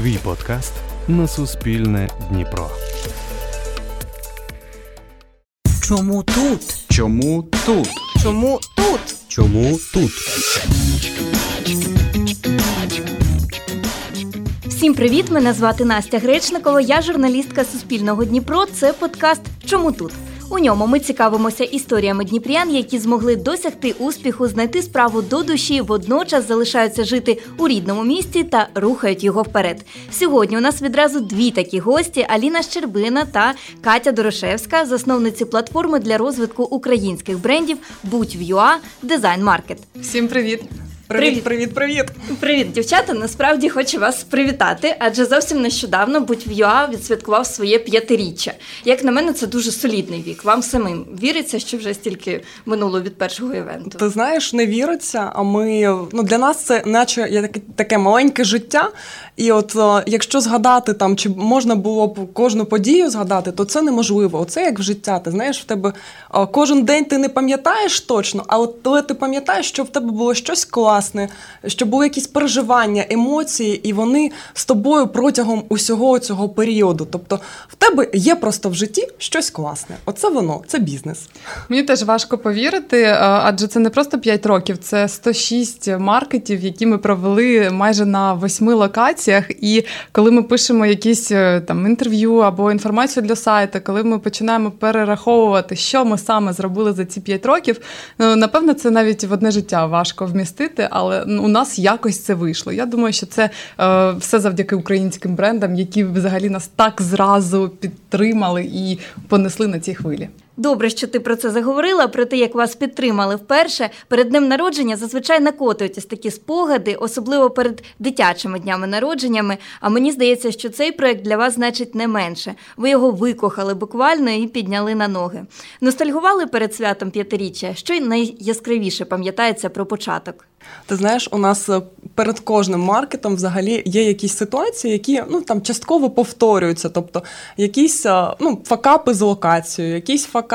Твій подкаст на Суспільне Дніпро. Чому тут? Чому тут? Чому тут? Чому тут? Всім привіт! Мене звати Настя Гречникова. Я журналістка Суспільного Дніпро. Це подкаст Чому тут? У ньому ми цікавимося історіями дніпрян, які змогли досягти успіху, знайти справу до душі, водночас залишаються жити у рідному місті та рухають його вперед. Сьогодні у нас відразу дві такі гості: Аліна Щербина та Катя Дорошевська, засновниці платформи для розвитку українських брендів Будь-в.ЮА Дизайн Маркет. Всім привіт! Привіт. привіт, привіт! Привіт, дівчата! Насправді хочу вас привітати, адже зовсім нещодавно Будь-в.ЮА відсвяткував своє п'ятиріччя. Як на мене, це дуже солідний вік. Вам самим віриться, що вже стільки минуло від першого івенту? Ти знаєш, не віриться. А ми ну для нас це, наче є таке, таке маленьке життя. І от якщо згадати там, чи можна було б кожну подію згадати, то це неможливо. Оце як в життя. Ти знаєш, в тебе кожен день ти не пам'ятаєш точно, а от коли ти пам'ятаєш, що в тебе було щось класне, що були якісь переживання, емоції, і вони з тобою протягом усього цього періоду. Тобто в тебе є просто в житті щось класне. Оце воно, це бізнес. Мені теж важко повірити, е, адже це не просто 5 років, це 106 маркетів, які ми провели майже на восьми локаціях. І коли ми пишемо якісь е, там інтерв'ю або інформацію для сайту, коли ми починаємо перераховувати, що ми саме зробили за ці 5 років, ну напевно, це навіть в одне життя важко вмістити, але у нас якось це вийшло. Я думаю, що це е, все завдяки українським брендам, які взагалі нас так зразу підтримали і понесли на ці хвилі. Добре, що ти про це заговорила, про те, як вас підтримали вперше. Перед днем народження зазвичай накотують такі спогади, особливо перед дитячими днями народженнями. А мені здається, що цей проект для вас значить не менше. Ви його викохали буквально і підняли на ноги. Ностальгували перед святом п'ятиріччя. Що найяскравіше пам'ятається про початок? Ти знаєш, у нас е, перед кожним маркетом взагалі є якісь ситуації, які ну там частково повторюються. Тобто якісь е, ну, факапи з локацією, якісь факапи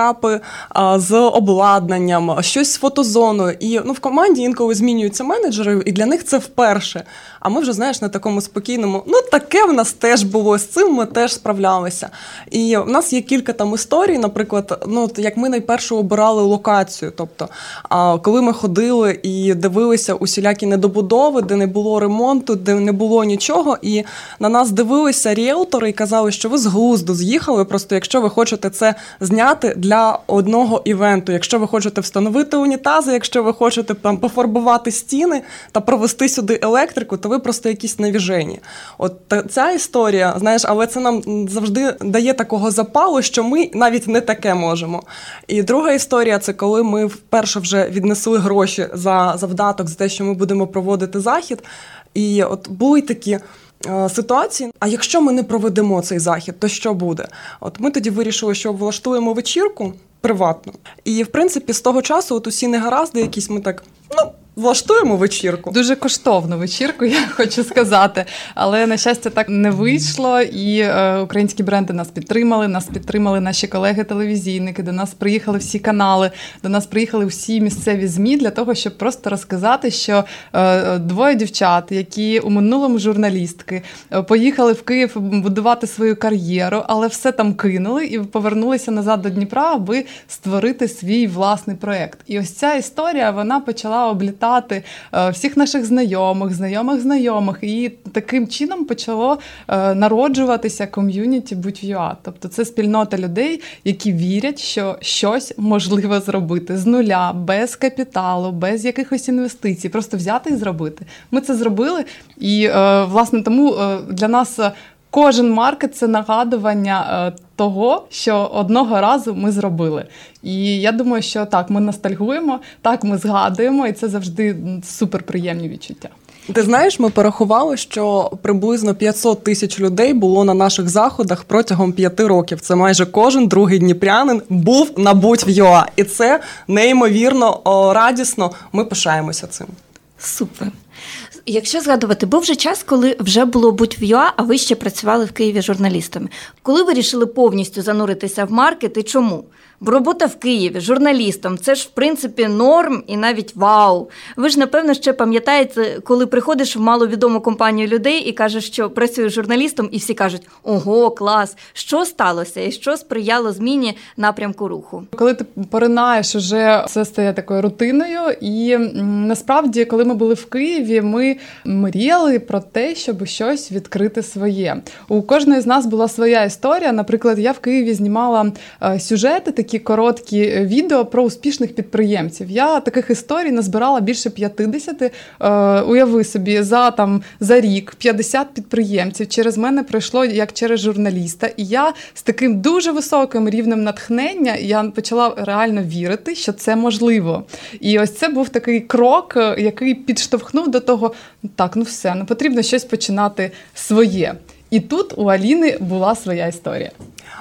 а, з обладнанням, щось з фотозоною. І ну, в команді інколи змінюються менеджери, і для них це вперше. А ми вже знаєш на такому спокійному, ну таке в нас теж було з цим. Ми теж справлялися. І в нас є кілька там історій, наприклад, ну як ми найперше обирали локацію. Тобто, а, коли ми ходили і дивилися усілякі недобудови, де не було ремонту, де не було нічого, і на нас дивилися ріелтори і казали, що ви з глузду з'їхали. Просто якщо ви хочете це зняти для одного івенту, якщо ви хочете встановити унітази, якщо ви хочете там пофарбувати стіни та провести сюди електрику, то ви просто якісь навіжені. От ця історія, знаєш, але це нам завжди дає такого запалу, що ми навіть не таке можемо. І друга історія це коли ми вперше вже віднесли гроші за завдаток за те, що ми будемо проводити захід. І от були такі. Е, Ситуації, а якщо ми не проведемо цей захід, то що буде? От ми тоді вирішили, що влаштуємо вечірку приватну, і в принципі з того часу, от усі негаразди, якісь ми так ну влаштуємо вечірку. Дуже коштовну вечірку, я хочу сказати. Але на щастя, так не вийшло. І е, українські бренди нас підтримали. Нас підтримали наші колеги-телевізійники. До нас приїхали всі канали, до нас приїхали всі місцеві змі для того, щоб просто розказати, що е, двоє дівчат, які у минулому журналістки, е, поїхали в Київ будувати свою кар'єру, але все там кинули і повернулися назад до Дніпра, аби створити свій власний проект. І ось ця історія вона почала облітати е, всіх наших знайомих, знайомих знайомих, і таким чином почало е, народжуватися ком'юніті будь-юа. Тобто це спільнота людей, які вірять, що щось можливо зробити з нуля, без капіталу, без якихось інвестицій, просто взяти і зробити. Ми це зробили, і е, власне тому для нас. Кожен маркет це нагадування е, того, що одного разу ми зробили. І я думаю, що так, ми ностальгуємо, так ми згадуємо, і це завжди суперприємні відчуття. Ти знаєш, ми порахували, що приблизно 500 тисяч людей було на наших заходах протягом п'яти років. Це майже кожен другий дніпрянин був на будь в ЮА. І це неймовірно о, радісно. Ми пишаємося цим. Супер. Якщо згадувати, був вже час, коли вже було будь в ЮА, а ви ще працювали в Києві журналістами. Коли ви вирішили повністю зануритися в маркет і чому? Бо робота в Києві журналістом це ж в принципі норм і навіть вау. Ви ж напевно ще пам'ятаєте, коли приходиш в маловідому компанію людей і кажеш, що працюєш журналістом, і всі кажуть: ого, клас! Що сталося, і що сприяло зміні напрямку руху? Коли ти поринаєш, уже це стає такою рутиною. І насправді, коли ми були в Києві, ми мріяли про те, щоб щось відкрити своє. У кожної з нас була своя історія. Наприклад, я в Києві знімала е, сюжети, такі короткі е, відео про успішних підприємців. Я таких історій назбирала більше 50. Е, уяви собі, за там за рік 50 підприємців через мене пройшло як через журналіста. І я з таким дуже високим рівнем натхнення я почала реально вірити, що це можливо. І ось це був такий крок, е, який підштовхнув до того: так, ну все, ну потрібно щось починати своє. І тут у Аліни була своя історія.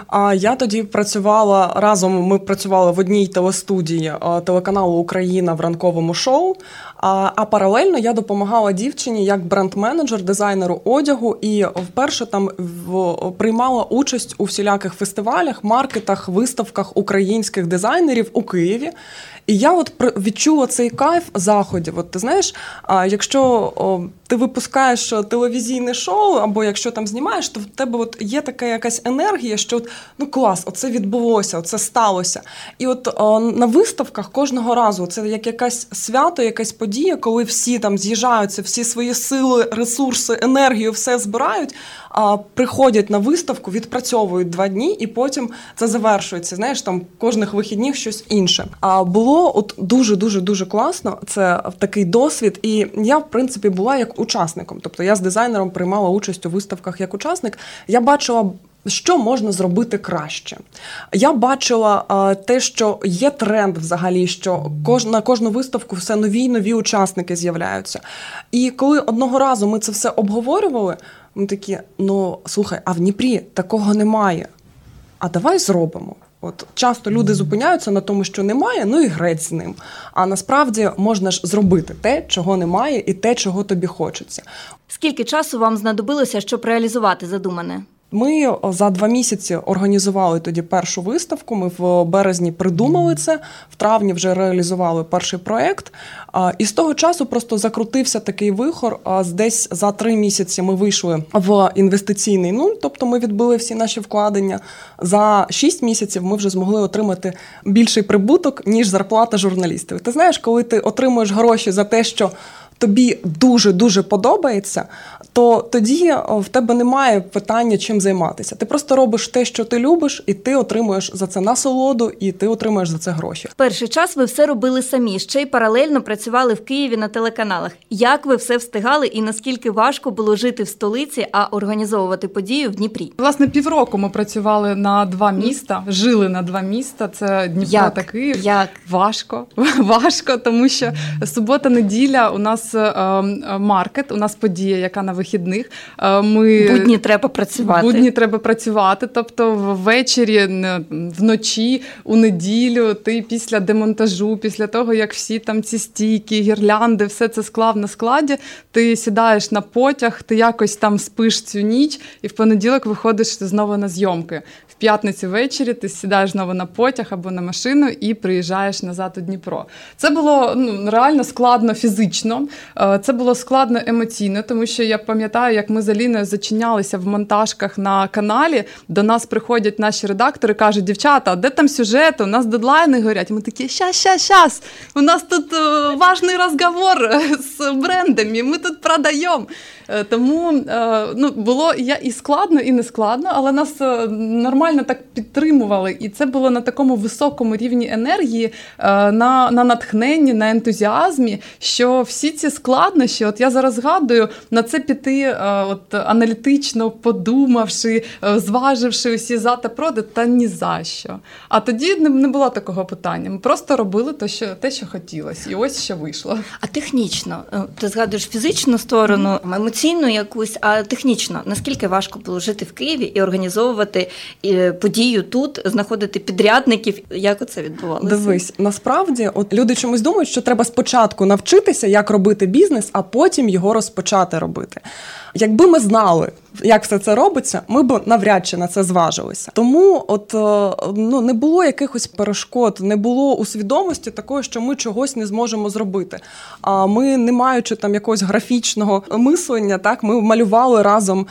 А я тоді працювала разом. Ми працювали в одній телестудії телеканалу Україна в ранковому шоу. А, а паралельно я допомагала дівчині як бренд-менеджер, дизайнеру одягу, і вперше там в, приймала участь у всіляких фестивалях, маркетах, виставках українських дизайнерів у Києві. І я от відчула цей кайф заходів. От ти знаєш, якщо ти випускаєш е, телевізійне шоу, або якщо там знімаєш, то в тебе от є така якась енергія, що от, ну клас, оце відбулося, оце сталося. І от о, на виставках кожного разу це як якась свято, якась подія, коли всі там з'їжджаються, всі свої сили, ресурси, енергію, все збирають, а приходять на виставку, відпрацьовують два дні, і потім це завершується. Знаєш, там кожних вихідних щось інше. А було от дуже дуже дуже класно. Це такий досвід. І я, в принципі, була як учасником. Тобто я з дизайнером приймала участь у виставках як учасник. Я бачила. Що можна зробити краще? Я бачила а, те, що є тренд взагалі, що кож, на кожну виставку все нові й нові учасники з'являються. І коли одного разу ми це все обговорювали, ми такі: ну слухай, а в Дніпрі такого немає. А давай зробимо. От часто люди зупиняються на тому, що немає, ну і грець з ним. А насправді можна ж зробити те, чого немає, і те, чого тобі хочеться. Скільки часу вам знадобилося, щоб реалізувати задумане? Ми за два місяці організували тоді першу виставку. Ми в березні придумали це, в травні вже реалізували перший проект. І з того часу просто закрутився такий вихор. Десь за три місяці ми вийшли в інвестиційний нуль, тобто ми відбили всі наші вкладення. За шість місяців ми вже змогли отримати більший прибуток, ніж зарплата журналістів. Ти знаєш, коли ти отримуєш гроші за те, що тобі дуже дуже подобається, то тоді в тебе немає питання, чим займатися. Ти просто робиш те, що ти любиш, і ти отримуєш за це насолоду, і ти отримуєш за це гроші. Перший час ви все робили самі, ще й паралельно працювали в Києві на телеканалах. Як ви все встигали і наскільки важко було жити в столиці, а організовувати подію в Дніпрі? Власне, півроку ми працювали на два міста, жили на два міста. Це Дніпро Як? та Київ. Як? Важко, важко, тому що субота-неділя у нас е, е, маркет, у нас подія, яка на вихідних. Ми Будні треба працювати. Будні треба працювати. Тобто ввечері, вночі, у неділю, ти після демонтажу, після того, як всі там ці стійки, гірлянди, все це склав на складі, ти сідаєш на потяг, ти якось там спиш цю ніч, і в понеділок виходиш знову на зйомки. В п'ятницю ввечері ти сідаєш знову на потяг або на машину і приїжджаєш назад у Дніпро. Це було ну, реально складно фізично, е, це було складно емоційно, тому що я пам'ятаю, як ми з Аліною зачинялися в монтажках на каналі. До нас приходять наші редактори, кажуть, дівчата, де там сюжети? У нас дедлайни горять. Ми такі, щас, щас, щас. У нас тут е, важний розговор з брендами, ми тут продаємо. Е, Тому е, ну, було я і складно, і не складно, але нас е, нормально так підтримували. І це було на такому високому рівні енергії, на, на натхненні, на ентузіазмі, що всі ці складнощі, от я зараз згадую, на це піти от, аналітично, подумавши, зваживши усі за та проти, та ні за що. А тоді не, не було такого питання. Ми просто робили те, що, те, що хотілося. І ось що вийшло. А технічно, ти згадуєш фізичну сторону, емоційну якусь, а технічно, наскільки важко було жити в Києві і організовувати е, подію тут, знаходити підрядників? Як це відбувалося? Дивись, насправді, от люди чомусь думають, що треба спочатку навчитися, як робити робити бізнес, а потім його розпочати робити. Якби ми знали, як все це робиться, ми б навряд чи на це зважилися. Тому, от е, ну не було якихось перешкод, не було у свідомості такої, що ми чогось не зможемо зробити. А ми, не маючи там якогось графічного мислення, так ми малювали разом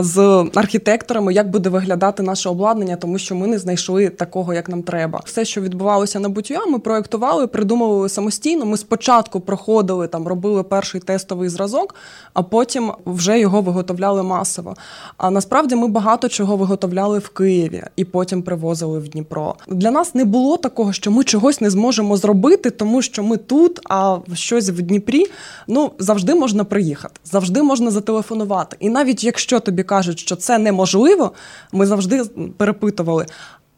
з архітекторами, як буде виглядати наше обладнання, тому що ми не знайшли такого, як нам треба. Все, що відбувалося на бутюя, ми проектували, придумували самостійно. Ми спочатку проходили там, робили перший тестовий зразок, а потім вже його виготовляли масово. А насправді ми багато чого виготовляли в Києві і потім привозили в Дніпро. Для нас не було такого, що ми чогось не зможемо зробити, тому що ми тут, а щось в Дніпрі. Ну завжди можна приїхати, завжди можна зателефонувати. І навіть якщо тобі кажуть, що це неможливо, ми завжди перепитували.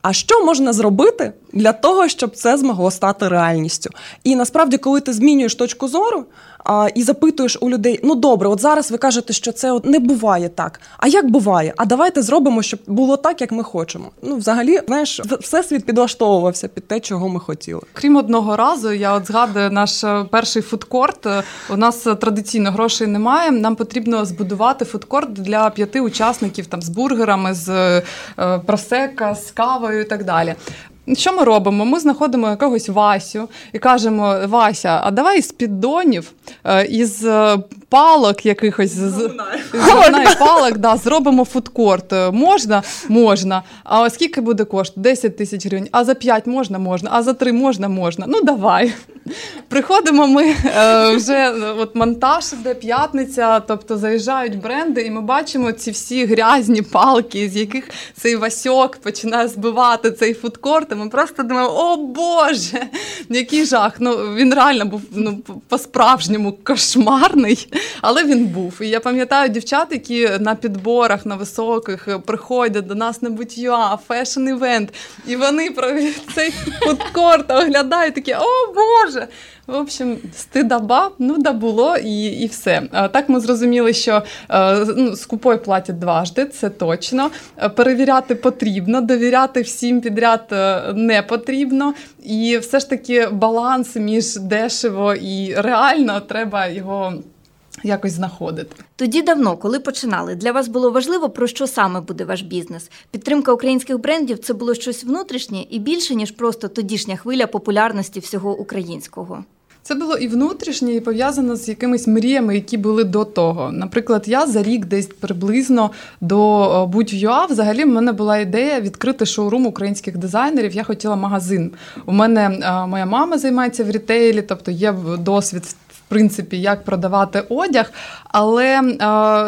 А що можна зробити для того, щоб це змогло стати реальністю? І насправді, коли ти змінюєш точку зору а, і запитуєш у людей: ну добре, от зараз ви кажете, що це от не буває так. А як буває? А давайте зробимо, щоб було так, як ми хочемо. Ну, взагалі, знаєш, всесвіт підлаштовувався під те, чого ми хотіли. Крім одного разу, я от згадую наш е, перший фудкорт. Е, У нас е, традиційно грошей немає. Нам потрібно збудувати фудкорт для п'яти учасників там з бургерами, з просека, з кавою і так далі. Що ми робимо? Ми знаходимо якогось Васю і кажемо: Вася, а давай з піддонів, е, із е, палок якихось з з і палок, да, зробимо фудкорт. Е, Можна? Можна. А скільки буде кошт? 10 тисяч гривень. А за 5 можна? Можна. А за 3 можна? Можна. Ну давай. Приходимо ми е, вже е, от монтаж іде п'ятниця, тобто заїжджають бренди, і ми бачимо ці всі грязні палки, з яких цей Васьок починає збивати цей фудкорт. І ми просто думаємо, о Боже, який жах. Ну він реально був ну, по-справжньому кошмарний, але він був. І я пам'ятаю дівчат, які на підборах на високих е, приходять до нас на будь-юа, fashion-event, і вони про цей фудкорт оглядають такі, о Боже. В общем, стыдоба, ну да було і і все. Так ми зрозуміли, що е, ну, скупой платять дважди, це точно. Е, Перевіряти потрібно, довіряти всім підряд е, не потрібно. І все ж таки баланс між дешево і реально треба його. Якось знаходити тоді давно, коли починали, для вас було важливо про що саме буде ваш бізнес. Підтримка українських брендів це було щось внутрішнє і більше ніж просто тодішня хвиля популярності всього українського. Це було і внутрішнє, і пов'язано з якимись мріями, які були до того. Наприклад, я за рік, десь приблизно до будь-юа, взагалі в мене була ідея відкрити шоурум українських дизайнерів. Я хотіла магазин. У мене моя мама займається в рітейлі, тобто є досвід принципі, як продавати одяг. Але е,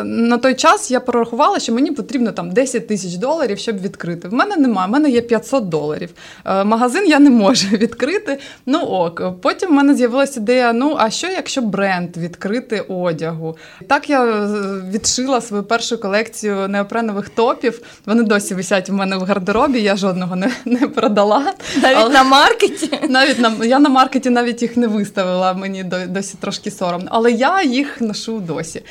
на той час я прорахувала, що мені потрібно там 10 тисяч доларів, щоб відкрити. В мене немає, в мене є 500 доларів. Е, магазин я не можу відкрити. Ну ок. Потім в мене з'явилася ідея: ну а що, якщо бренд відкрити одягу? Так я відшила свою першу колекцію неопренових топів. Вони досі висять у мене в гардеробі. Я жодного не не продала. Навіть Але... на маркеті? Навіть на я на маркеті навіть їх не виставила. Мені досі трошки соромно. Але я їх ношу досі.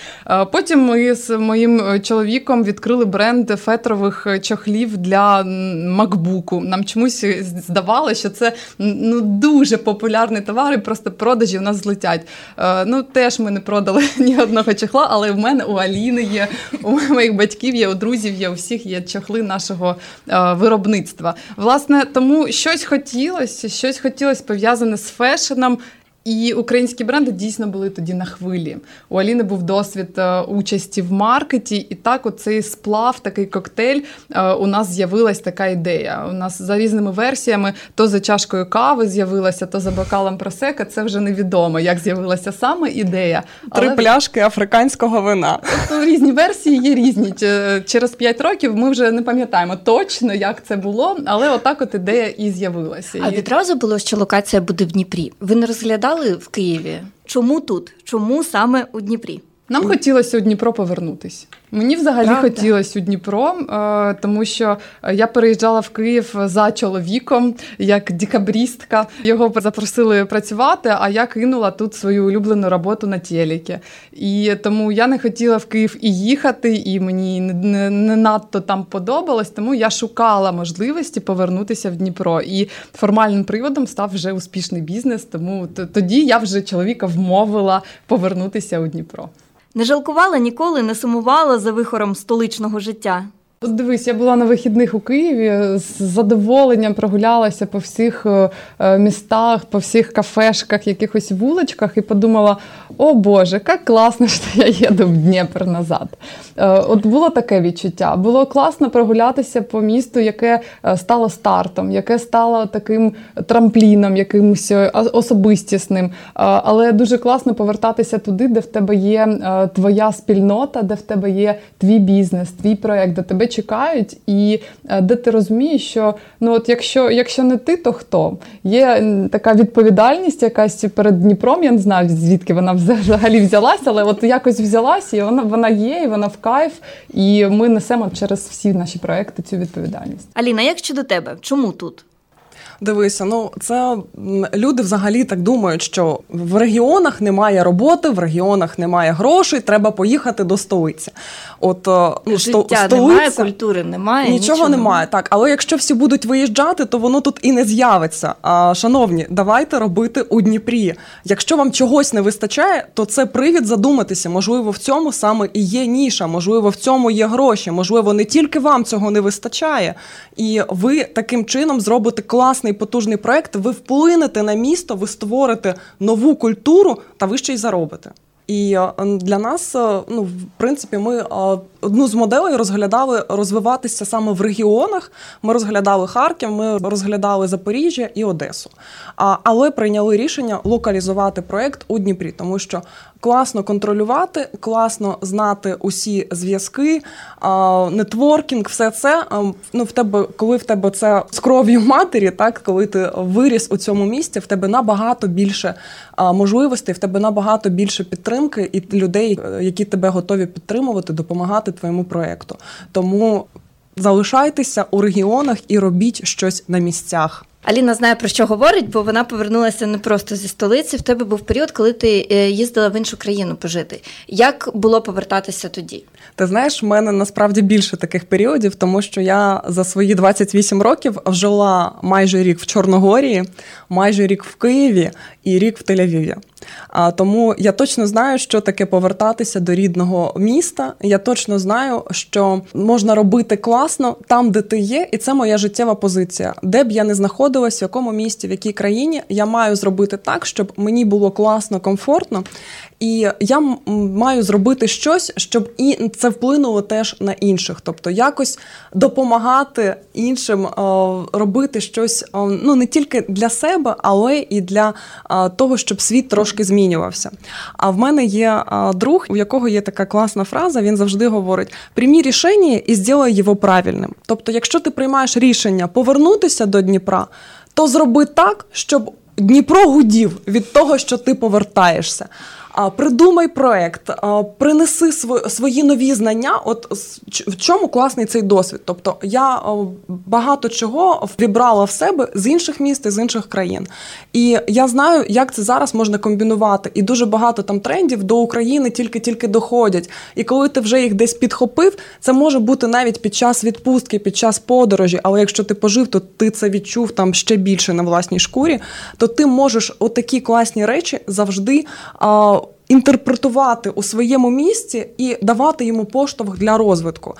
Потім ми з моїм е, чоловіком відкрили бренд фетрових чохлів для макбуку. Нам чомусь здавалося, що це ну дуже популярний товар, і просто продажі у нас злетять. Е, ну теж ми не продали ні одного чохла, але в мене у Аліни є, у моїх батьків є, у друзів є, у всіх є чохли нашого е, виробництва. Власне, тому щось хотілося, щось хотілося пов'язане з фешеном. І українські бренди дійсно були тоді на хвилі. У Аліни був досвід е, участі в маркеті, і так оцей сплав, такий коктейль. Е, у нас з'явилась така ідея. У нас за різними версіями то за чашкою кави з'явилася, то за бокалом просека. Це вже невідомо, як з'явилася саме ідея. Три Але... пляшки африканського вина. Тобто різні версії є різні. Через п'ять років ми вже не пам'ятаємо точно, як це було, але отак от ідея і з'явилася. А відразу було, що локація буде в Дніпрі. Ви не розглядали? В Києві. Чому тут? Чому саме у Дніпрі? Нам хотілося у Дніпро повернутися. Мені взагалі Правда? хотілося у Дніпро, е, тому що я переїжджала в Київ за чоловіком як декабрістка. Його запросили працювати, а я кинула тут свою улюблену роботу на телекі. І тому я не хотіла в Київ і їхати, і мені не, не, не надто там подобалось. Тому я шукала можливості повернутися в Дніпро. І формальним приводом став вже успішний бізнес. Тому тоді я вже чоловіка вмовила повернутися у Дніпро. Не жалкувала ніколи, не сумувала за вихором столичного життя. Дивись, я була на вихідних у Києві з задоволенням прогулялася по всіх е, е, містах, по всіх кафешках, якихось вуличках, і подумала: о Боже, як класно, що я їду в Дніпр назад. Е, От було таке відчуття. Було класно прогулятися по місту, яке стало стартом, яке стало таким трампліном, якимось особистісним. Але дуже класно повертатися туди, де в тебе є твоя спільнота, де в тебе є твій бізнес, твій проект, де тебе чекають, і е, де ти розумієш, що ну от якщо, якщо не ти, то хто? Є така відповідальність якась перед Дніпром. Я не знаю, звідки вона взагалі взялася, але от якось взялася, і вона, вона є, і вона в кайф. І ми несемо через всі наші проекти цю відповідальність. Аліна, як щодо тебе? Чому тут? Дивися, ну це люди взагалі так думають, що в регіонах немає роботи, в регіонах немає грошей, треба поїхати до столиці. От е, ну, Життя столиця, немає, культури немає. Нічого, немає, так. Але якщо всі будуть виїжджати, то воно тут і не з'явиться. А, шановні, давайте робити у Дніпрі. Якщо вам чогось не вистачає, то це привід задуматися. Можливо, в цьому саме і є ніша, можливо, в цьому є гроші. Можливо, не тільки вам цього не вистачає, і ви таким чином зробите класний потужний проект. Ви вплинете на місто, ви створите нову культуру, та ви ще й заробите. І е, для нас, е, ну, в принципі, ми е, одну з моделей розглядали розвиватися саме в регіонах. Ми розглядали Харків, ми розглядали Запоріжжя і Одесу. Але прийняли рішення локалізувати проект у Дніпрі, тому що класно контролювати, класно знати усі зв'язки, нетворкінг, все це. Ну, в тебе, коли в тебе це з кров'ю матері, так коли ти виріс у цьому місці, в тебе набагато більше можливостей, в тебе набагато більше підтримки і людей, е, які тебе готові підтримувати, допомагати твоєму проекту. Тому залишайтеся у регіонах і робіть щось на місцях. Аліна знає про що говорить, бо вона повернулася не просто зі столиці. В тебе був період, коли ти е, їздила в іншу країну пожити. Як було повертатися тоді? Ти знаєш, в мене насправді більше таких періодів, тому що я за свої 28 років жила майже рік в Чорногорії, майже рік в Києві і рік в Тель-Авіві. А тому я точно знаю, що таке повертатися до рідного міста. Я точно знаю, що можна робити класно там, де ти є, і це моя життєва позиція. Де б я не знаходилась, в якому місті, в якій країні, я маю зробити так, щоб мені було класно, комфортно. І я маю зробити щось, щоб і це вплинуло теж на інших. Тобто якось допомагати іншим робити щось ну не тільки для себе, але і для того, щоб світ трошки змінювався. А в мене є е, друг, у якого є така класна фраза. Він завжди говорить: приймі рішення і зробай його правильним. Тобто, якщо ти приймаєш рішення повернутися до Дніпра, то зроби так, щоб Дніпро гудів від того, що ти повертаєшся. Придумай проект, принеси свої нові знання. От в чому класний цей досвід? Тобто я багато чого вібрала в себе з інших міст і з інших країн. І я знаю, як це зараз можна комбінувати. І дуже багато там трендів до України тільки-тільки доходять. І коли ти вже їх десь підхопив, це може бути навіть під час відпустки, під час подорожі. Але якщо ти пожив, то ти це відчув там ще більше на власній шкурі, то ти можеш отакі класні речі завжди. Інтерпретувати у своєму місці і давати йому поштовх для розвитку.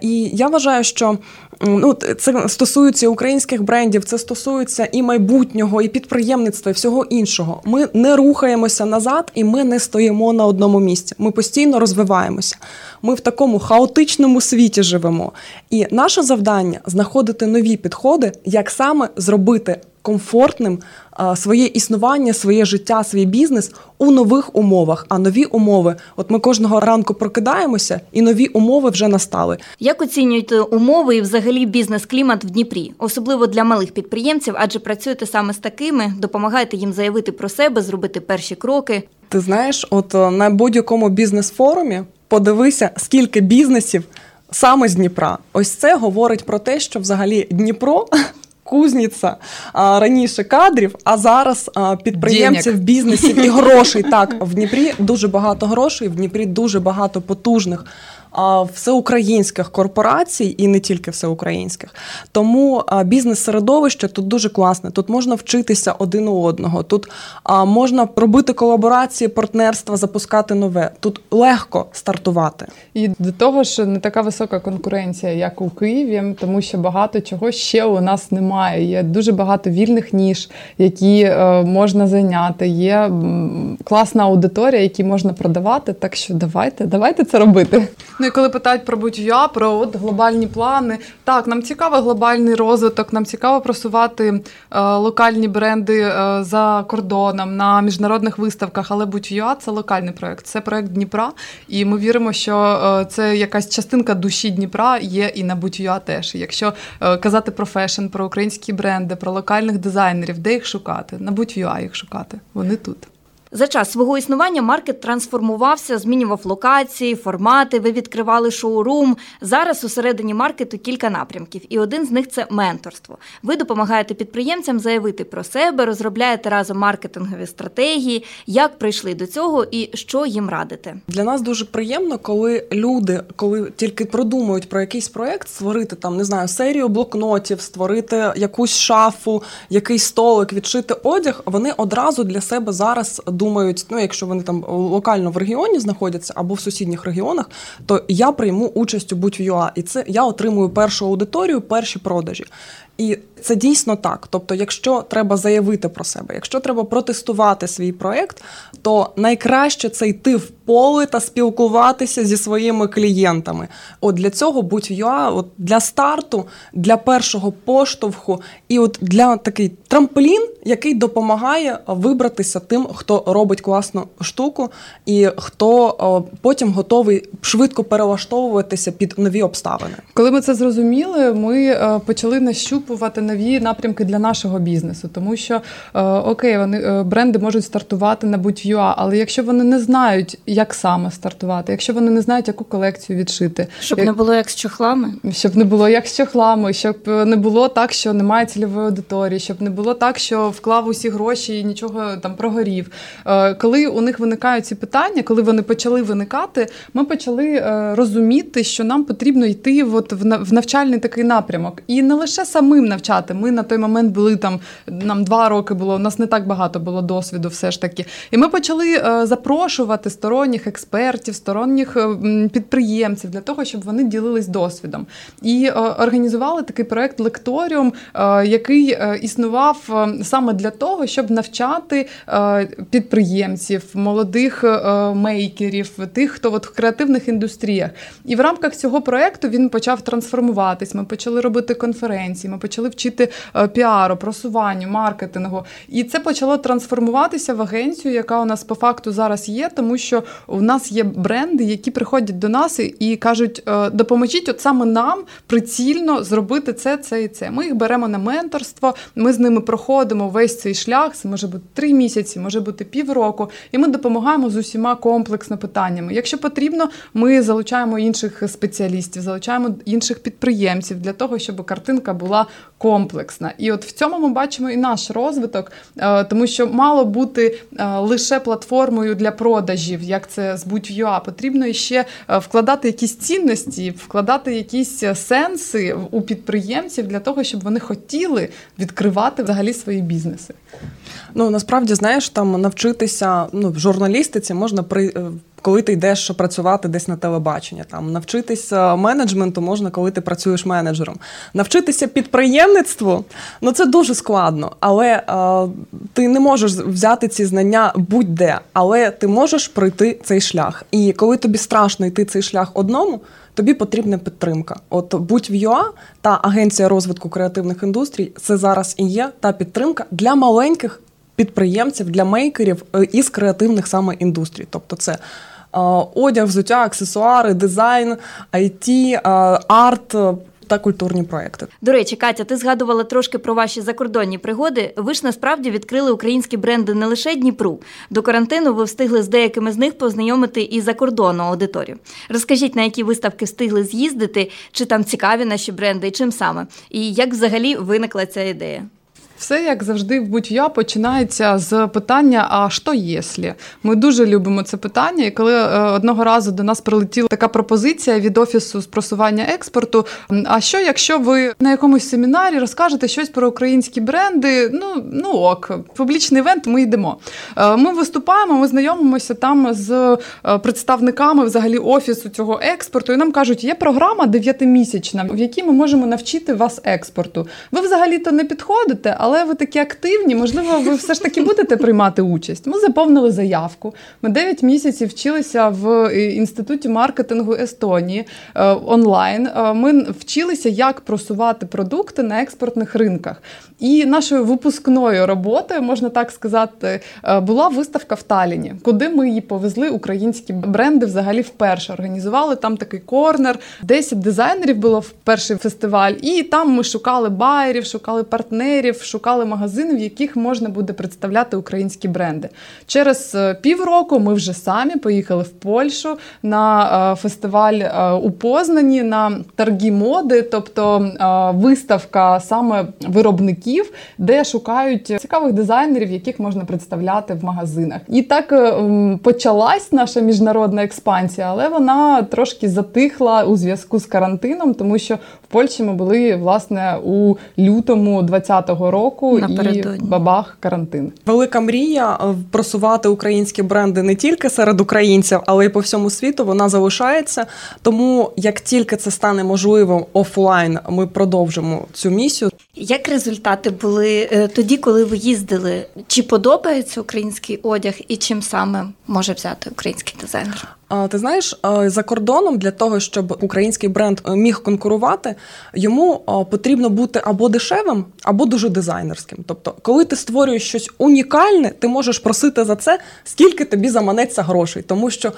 І я вважаю, що ну, це стосується українських брендів, це стосується і майбутнього, і підприємництва, і всього іншого. Ми не рухаємося назад, і ми не стоїмо на одному місці. Ми постійно розвиваємося. Ми в такому хаотичному світі живемо. І наше завдання знаходити нові підходи, як саме зробити комфортним своє існування, своє життя, свій бізнес у нових умовах. А нові умови, от ми кожного ранку прокидаємося, і нові умови вже настали. Як оцінюєте умови і взагалі бізнес-клімат в Дніпрі, особливо для малих підприємців, адже працюєте саме з такими, допомагаєте їм заявити про себе, зробити перші кроки. Ти знаєш, от е, на будь-якому бізнес-форумі подивися, скільки бізнесів саме з Дніпра. Ось це говорить про те, що взагалі Дніпро. Кузніця а, раніше кадрів, а зараз а, підприємців, Денег. бізнесів і грошей. Так, в Дніпрі дуже багато грошей, в Дніпрі дуже багато потужних всеукраїнських корпорацій і не тільки всеукраїнських. Тому бізнес-середовище тут дуже класне. Тут можна вчитися один у одного. Тут можна робити колаборації, партнерства, запускати нове. Тут легко стартувати. І до того ж, не така висока конкуренція, як у Києві, тому що багато чого ще у нас немає. Є дуже багато вільних ніж, які е, можна зайняти. Є класна аудиторія, які можна продавати. Так що давайте, давайте це робити. Ну і коли питають про будь-я, про от глобальні плани, так нам цікаво глобальний розвиток, нам цікаво просувати е, локальні бренди е, за кордоном на міжнародних виставках, але будь-я це локальний проект, це проект Дніпра. І ми віримо, що е, це якась частинка душі Дніпра є і на будь-я теж. Якщо е, казати про фешн, про українські бренди, про локальних дизайнерів, де їх шукати? На будь-я їх шукати. Вони тут. За час свого існування маркет трансформувався, змінював локації, формати. Ви відкривали шоурум. Зараз усередині маркету кілька напрямків, і один з них це менторство. Ви допомагаєте підприємцям заявити про себе, розробляєте разом маркетингові стратегії, як прийшли до цього і що їм радите. Для нас дуже приємно, коли люди, коли тільки продумують про якийсь проект, створити там, не знаю, серію блокнотів, створити якусь шафу, якийсь столик, відшити одяг. Вони одразу для себе зараз думають, ну якщо вони там локально в регіоні знаходяться або в сусідніх регіонах, то я прийму участь у будь-юа, і це я отримую першу аудиторію, перші продажі. І це дійсно так. Тобто, якщо треба заявити про себе, якщо треба протестувати свій проект, то найкраще це йти в поле та спілкуватися зі своїми клієнтами. От для цього будь-юа, от для старту, для першого поштовху, і от для такий трамплін, який допомагає вибратися тим, хто робить класну штуку, і хто о, потім готовий швидко перелаштовуватися під нові обставини. Коли ми це зрозуміли, ми е, почали нащупувати нові напрямки для нашого бізнесу, тому що е, окей, вони е, бренди можуть стартувати на будь-юа, але якщо вони не знають, як саме стартувати, якщо вони не знають, яку колекцію відшити, Щоб як- не було як з чохлами. щоб не було як з чохлами, щоб е, не було так, що немає цільової аудиторії, щоб не було так, що вклав усі гроші і нічого там прогорів. Коли у них виникають ці питання, коли вони почали виникати, ми почали розуміти, що нам потрібно йти от в навчальний такий напрямок. І не лише самим навчати. Ми на той момент були там, нам два роки було, у нас не так багато було досвіду, все ж таки. І ми почали е, запрошувати сторонніх експертів, сторонніх е, підприємців для того, щоб вони ділились досвідом. І е, організували такий проект Лекторіум, який існував саме для того, щоб навчати підприємців, молодих мейкерів, тих, хто от в креативних індустріях. І в рамках цього проекту він почав трансформуватись. Ми почали робити конференції, ми почали вчити е, піару, просуванню, маркетингу. І це почало трансформуватися в агенцію, яка у нас по факту зараз є, тому що у нас є бренди, які приходять до нас і- кажуть: е, допоможіть, от саме нам прицільно зробити це, це і це. Ми їх беремо на менторство, ми з ними проходимо весь цей шлях. Це може бути три місяці, може бути півроку, і ми допомагаємо з усіма комплексно питаннями. Якщо потрібно, ми залучаємо інших спеціалістів, залучаємо інших підприємців для того, щоб картинка була комплексна. І от в цьому ми бачимо і наш розвиток, е, тому що мало бути е, лише платформою для продажів, як це з будь-юа. Потрібно ще е, вкладати якісь цінності, вкладати якісь сенси у підприємців для того, щоб вони хотіли відкривати взагалі свої бізнеси. Ну насправді знаєш, там навчитися ну, в журналістиці можна при. Коли ти йдеш працювати десь на телебачення, там навчитися менеджменту можна, коли ти працюєш менеджером. Навчитися підприємництву, ну це дуже складно, але е, ти не можеш взяти ці знання будь-де, але ти можеш пройти цей шлях. І коли тобі страшно йти цей шлях одному, тобі потрібна підтримка. От будь в ЮА та агенція розвитку креативних індустрій, це зараз і є та підтримка для маленьких підприємців, для мейкерів е, із креативних саме індустрій. Тобто це одяг, взуття, аксесуари, дизайн, IT, арт. та культурні проекти. До речі, Катя, ти згадувала трошки про ваші закордонні пригоди. Ви ж насправді відкрили українські бренди не лише Дніпру. До карантину ви встигли з деякими з них познайомити і закордонну аудиторію. Розкажіть, на які виставки встигли з'їздити, чи там цікаві наші бренди, і чим саме, і як взагалі виникла ця ідея? Все, як завжди, в будь-я починається з питання: а що єслі? Ми дуже любимо це питання. І коли е, одного разу до нас прилетіла така пропозиція від офісу з просування експорту. А що, якщо ви на якомусь семінарі розкажете щось про українські бренди? Ну ну ок, публічний івент, ми йдемо. Е, ми виступаємо, ми знайомимося там з е, представниками взагалі офісу цього експорту. І нам кажуть, є програма дев'ятимісячна, в якій ми можемо навчити вас експорту. Ви взагалі-то не підходите але ви такі активні, можливо, ви все ж таки будете приймати участь. Ми заповнили заявку. Ми 9 місяців вчилися в е, інституті маркетингу Естонії е, онлайн. Е, ми вчилися, як просувати продукти на експортних ринках. І нашою випускною роботою, можна так сказати, була виставка в Таліні, куди ми її повезли українські бренди взагалі вперше. Організували там такий корнер. 10 дизайнерів було в перший фестиваль, і там ми шукали байерів, шукали партнерів шукали магазини, в яких можна буде представляти українські бренди. Через е, півроку ми вже самі поїхали в Польщу на е, фестиваль е, у Познані на торги моди, тобто виставка саме виробників, де шукають цікавих дизайнерів, яких можна представляти в магазинах. І так почалась наша міжнародна експансія, але вона трошки затихла у зв'язку з карантином, тому що в Польщі ми були власне у лютому 2020 року року Напередодні. і бабах карантин. Велика мрія е, просувати українські бренди не тільки серед українців, але й по всьому світу. Вона залишається. Тому як тільки це стане можливим офлайн, ми продовжимо цю місію. Як результати були е, тоді, коли ви їздили? Чи подобається український одяг, і чим саме може взяти український дизайнер? Ти знаєш, за кордоном для того, щоб український бренд е, міг конкурувати, йому потрібно бути або дешевим, або дуже дизайнерським. Тобто, коли ти створюєш щось унікальне, ти можеш просити за це, скільки тобі заманеться грошей, тому що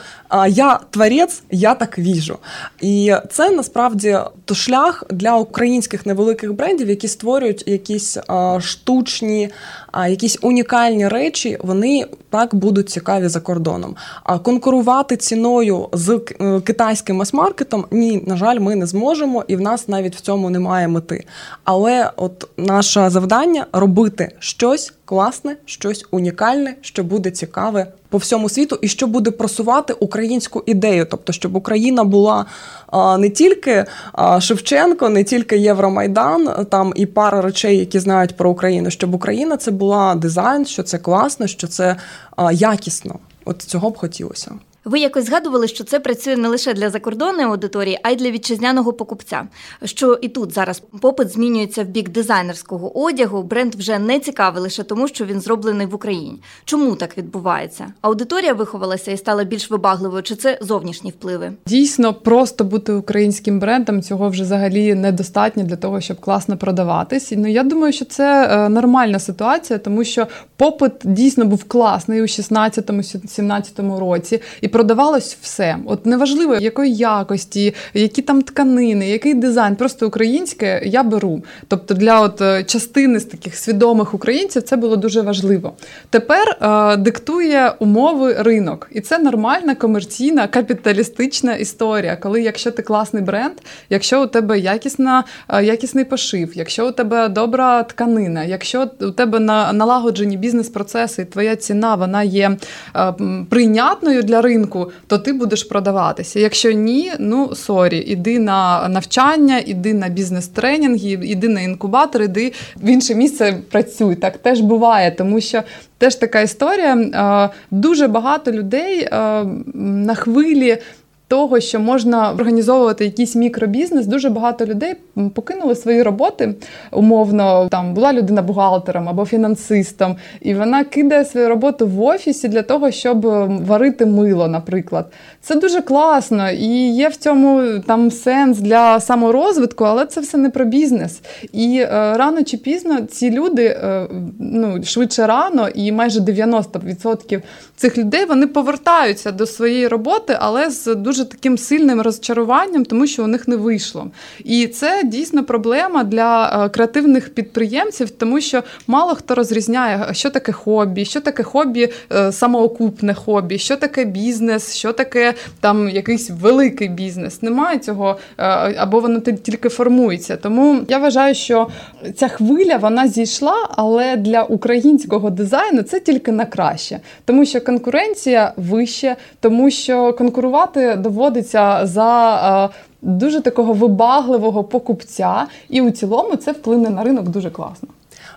я творець, я так віжу. І це насправді шлях для українських невеликих брендів, які створюють якісь штучні, якісь унікальні речі, вони так будуть цікаві за кордоном. А конкурувати ціною з е, китайським мас-маркетом, ні, на жаль, ми не зможемо, і в нас навіть в цьому немає мети. Але от наше завдання робити щось класне, щось унікальне, що буде цікаве по всьому світу, і що буде просувати українську ідею, тобто, щоб Україна була а, не тільки а, Шевченко, не тільки Євромайдан, там і пара речей, які знають про Україну, щоб Україна це була дизайн, що це класно, що це а, якісно. От цього б хотілося. Ви якось згадували, що це працює не лише для закордонної аудиторії, а й для вітчизняного покупця. Що і тут зараз попит змінюється в бік дизайнерського одягу. Бренд вже не цікавий лише тому, що він зроблений в Україні. Чому так відбувається? Аудиторія виховалася і стала більш вибагливою, чи це зовнішні впливи? Дійсно, просто бути українським брендом цього вже взагалі недостатньо для того, щоб класно продаватись. Ну я думаю, що це е, нормальна ситуація, тому що попит дійсно був класний у 16-17 році. І продавалось все. От неважливо, якої якості, які там тканини, який дизайн, просто українське я беру. Тобто для от е, частини з таких свідомих українців це було дуже важливо. Тепер е, диктує умови ринок, і це нормальна комерційна капіталістична історія. Коли якщо ти класний бренд, якщо у тебе якісна, е, якісний пошив, якщо у тебе добра тканина, якщо у тебе на налагоджені бізнес-процеси, і твоя ціна вона є е, прийнятною для ринку ринку, то ти будеш продаватися. Якщо ні, ну sorry, іди на навчання, іди на бізнес-тренінги, іди на інкубатор, іди в інше місце працюй. Так теж буває, тому що. Теж така історія. Дуже багато людей на хвилі того, що можна організовувати якийсь мікробізнес, дуже багато людей покинули свої роботи. Умовно, там була людина бухгалтером або фінансистом, і вона кидає свою роботу в офісі для того, щоб варити мило, наприклад. Це дуже класно і є в цьому там сенс для саморозвитку, але це все не про бізнес. І е, рано чи пізно ці люди, е, ну швидше рано, і майже 90% цих людей вони повертаються до своєї роботи, але з дуже дуже таким сильним розчаруванням, тому що у них не вийшло. І це дійсно проблема для е, креативних підприємців, тому що мало хто розрізняє, що таке хобі, що таке хобі, е, самоокупне хобі, що таке бізнес, що таке там якийсь великий бізнес. Немає цього, е, або воно тільки формується. Тому я вважаю, що ця хвиля вона зійшла, але для українського дизайну це тільки на краще, тому що конкуренція вище, тому що конкурувати доводиться за. Е, дуже такого вибагливого покупця, і у цілому це вплине на ринок дуже класно.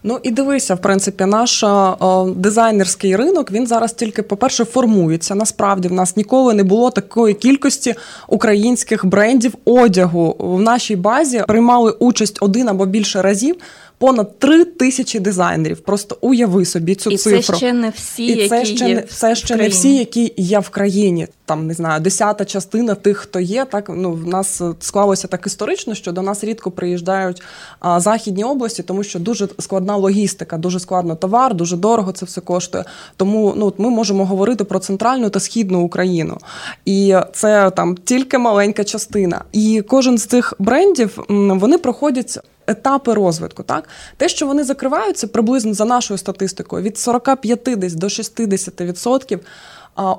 Ну і дивися, в принципі, наш о, дизайнерський ринок він зараз тільки, по-перше, формується. Насправді в нас ніколи не було такої кількості українських брендів одягу. В нашій базі приймали участь один або більше разів понад три тисячі дизайнерів. Просто уяви собі цю і цифру. І це ще не всі, і це ще є не це ще не всі, які є в країні. Там не знаю, десята частина тих, хто є. Так ну в нас склалося так історично, що до нас рідко приїжджають а, західні області, тому що дуже складна логістика, дуже складно товар, дуже дорого це все коштує. Тому ну ми можемо говорити про центральну та східну Україну, і це там тільки маленька частина. І кожен з цих брендів вони проходять етапи розвитку. Так, те, що вони закриваються приблизно за нашою статистикою, від 45 десь до 60%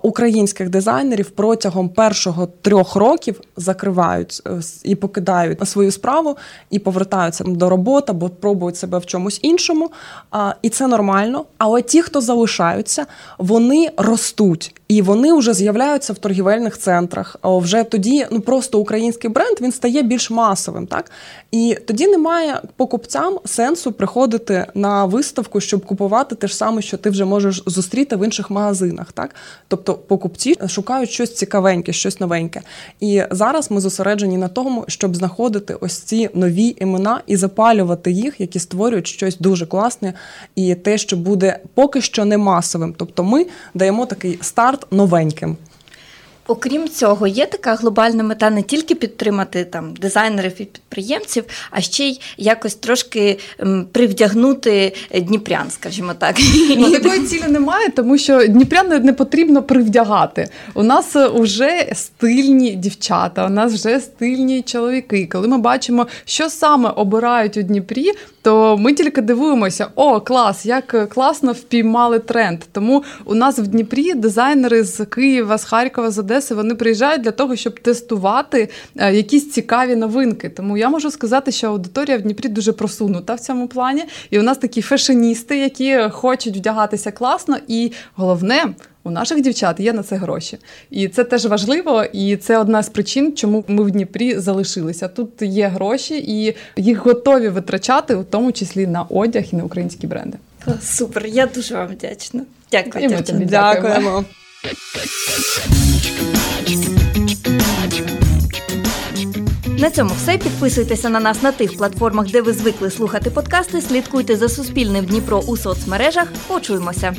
українських дизайнерів протягом першого трьох років закривають е, і покидають свою справу і повертаються до роботи або пробують себе в чомусь іншому. І це нормально. Але ті, хто залишаються, вони ростуть і вони вже з'являються в торгівельних центрах. Вже тоді ну просто український бренд він стає більш масовим, так і тоді немає покупцям сенсу приходити на виставку, щоб купувати те ж саме, що ти вже можеш зустріти в інших магазинах, так. Тобто покупці шукають щось цікавеньке, щось новеньке. І зараз ми зосереджені на тому, щоб знаходити ось ці нові імена і запалювати їх, які створюють щось дуже класне, і те, що буде поки що не масовим. Тобто, ми даємо такий старт новеньким. Окрім цього, є така глобальна мета не тільки підтримати там дизайнерів і підприємців, а ще й якось трошки привдягнути Дніпрян, скажімо так. Ну, Такої цілі немає, тому що Дніпрян не потрібно привдягати. У нас вже стильні дівчата, у нас вже стильні чоловіки. Коли ми бачимо, що саме обирають у Дніпрі, то ми тільки дивуємося: о, клас, як класно впіймали тренд. Тому у нас в Дніпрі дизайнери з Києва, з Харкова, з Одеси вони приїжджають для того, щоб тестувати е, якісь цікаві новинки. Тому я можу сказати, що аудиторія в Дніпрі дуже просунута в цьому плані. І у нас такі фешеністи, які хочуть вдягатися класно, і головне. У наших дівчат є на це гроші, і це теж важливо, і це одна з причин, чому ми в Дніпрі залишилися. Тут є гроші, і їх готові витрачати, у тому числі на одяг і на українські бренди. Супер, я дуже вам вдячна. Дякую. І ми тобі дякуємо. На цьому все. Підписуйтеся на нас на тих платформах, де ви звикли слухати подкасти. Слідкуйте за Суспільним Дніпро у соцмережах. Почуємося.